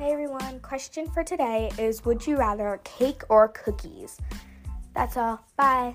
Hey everyone, question for today is would you rather cake or cookies? That's all. Bye.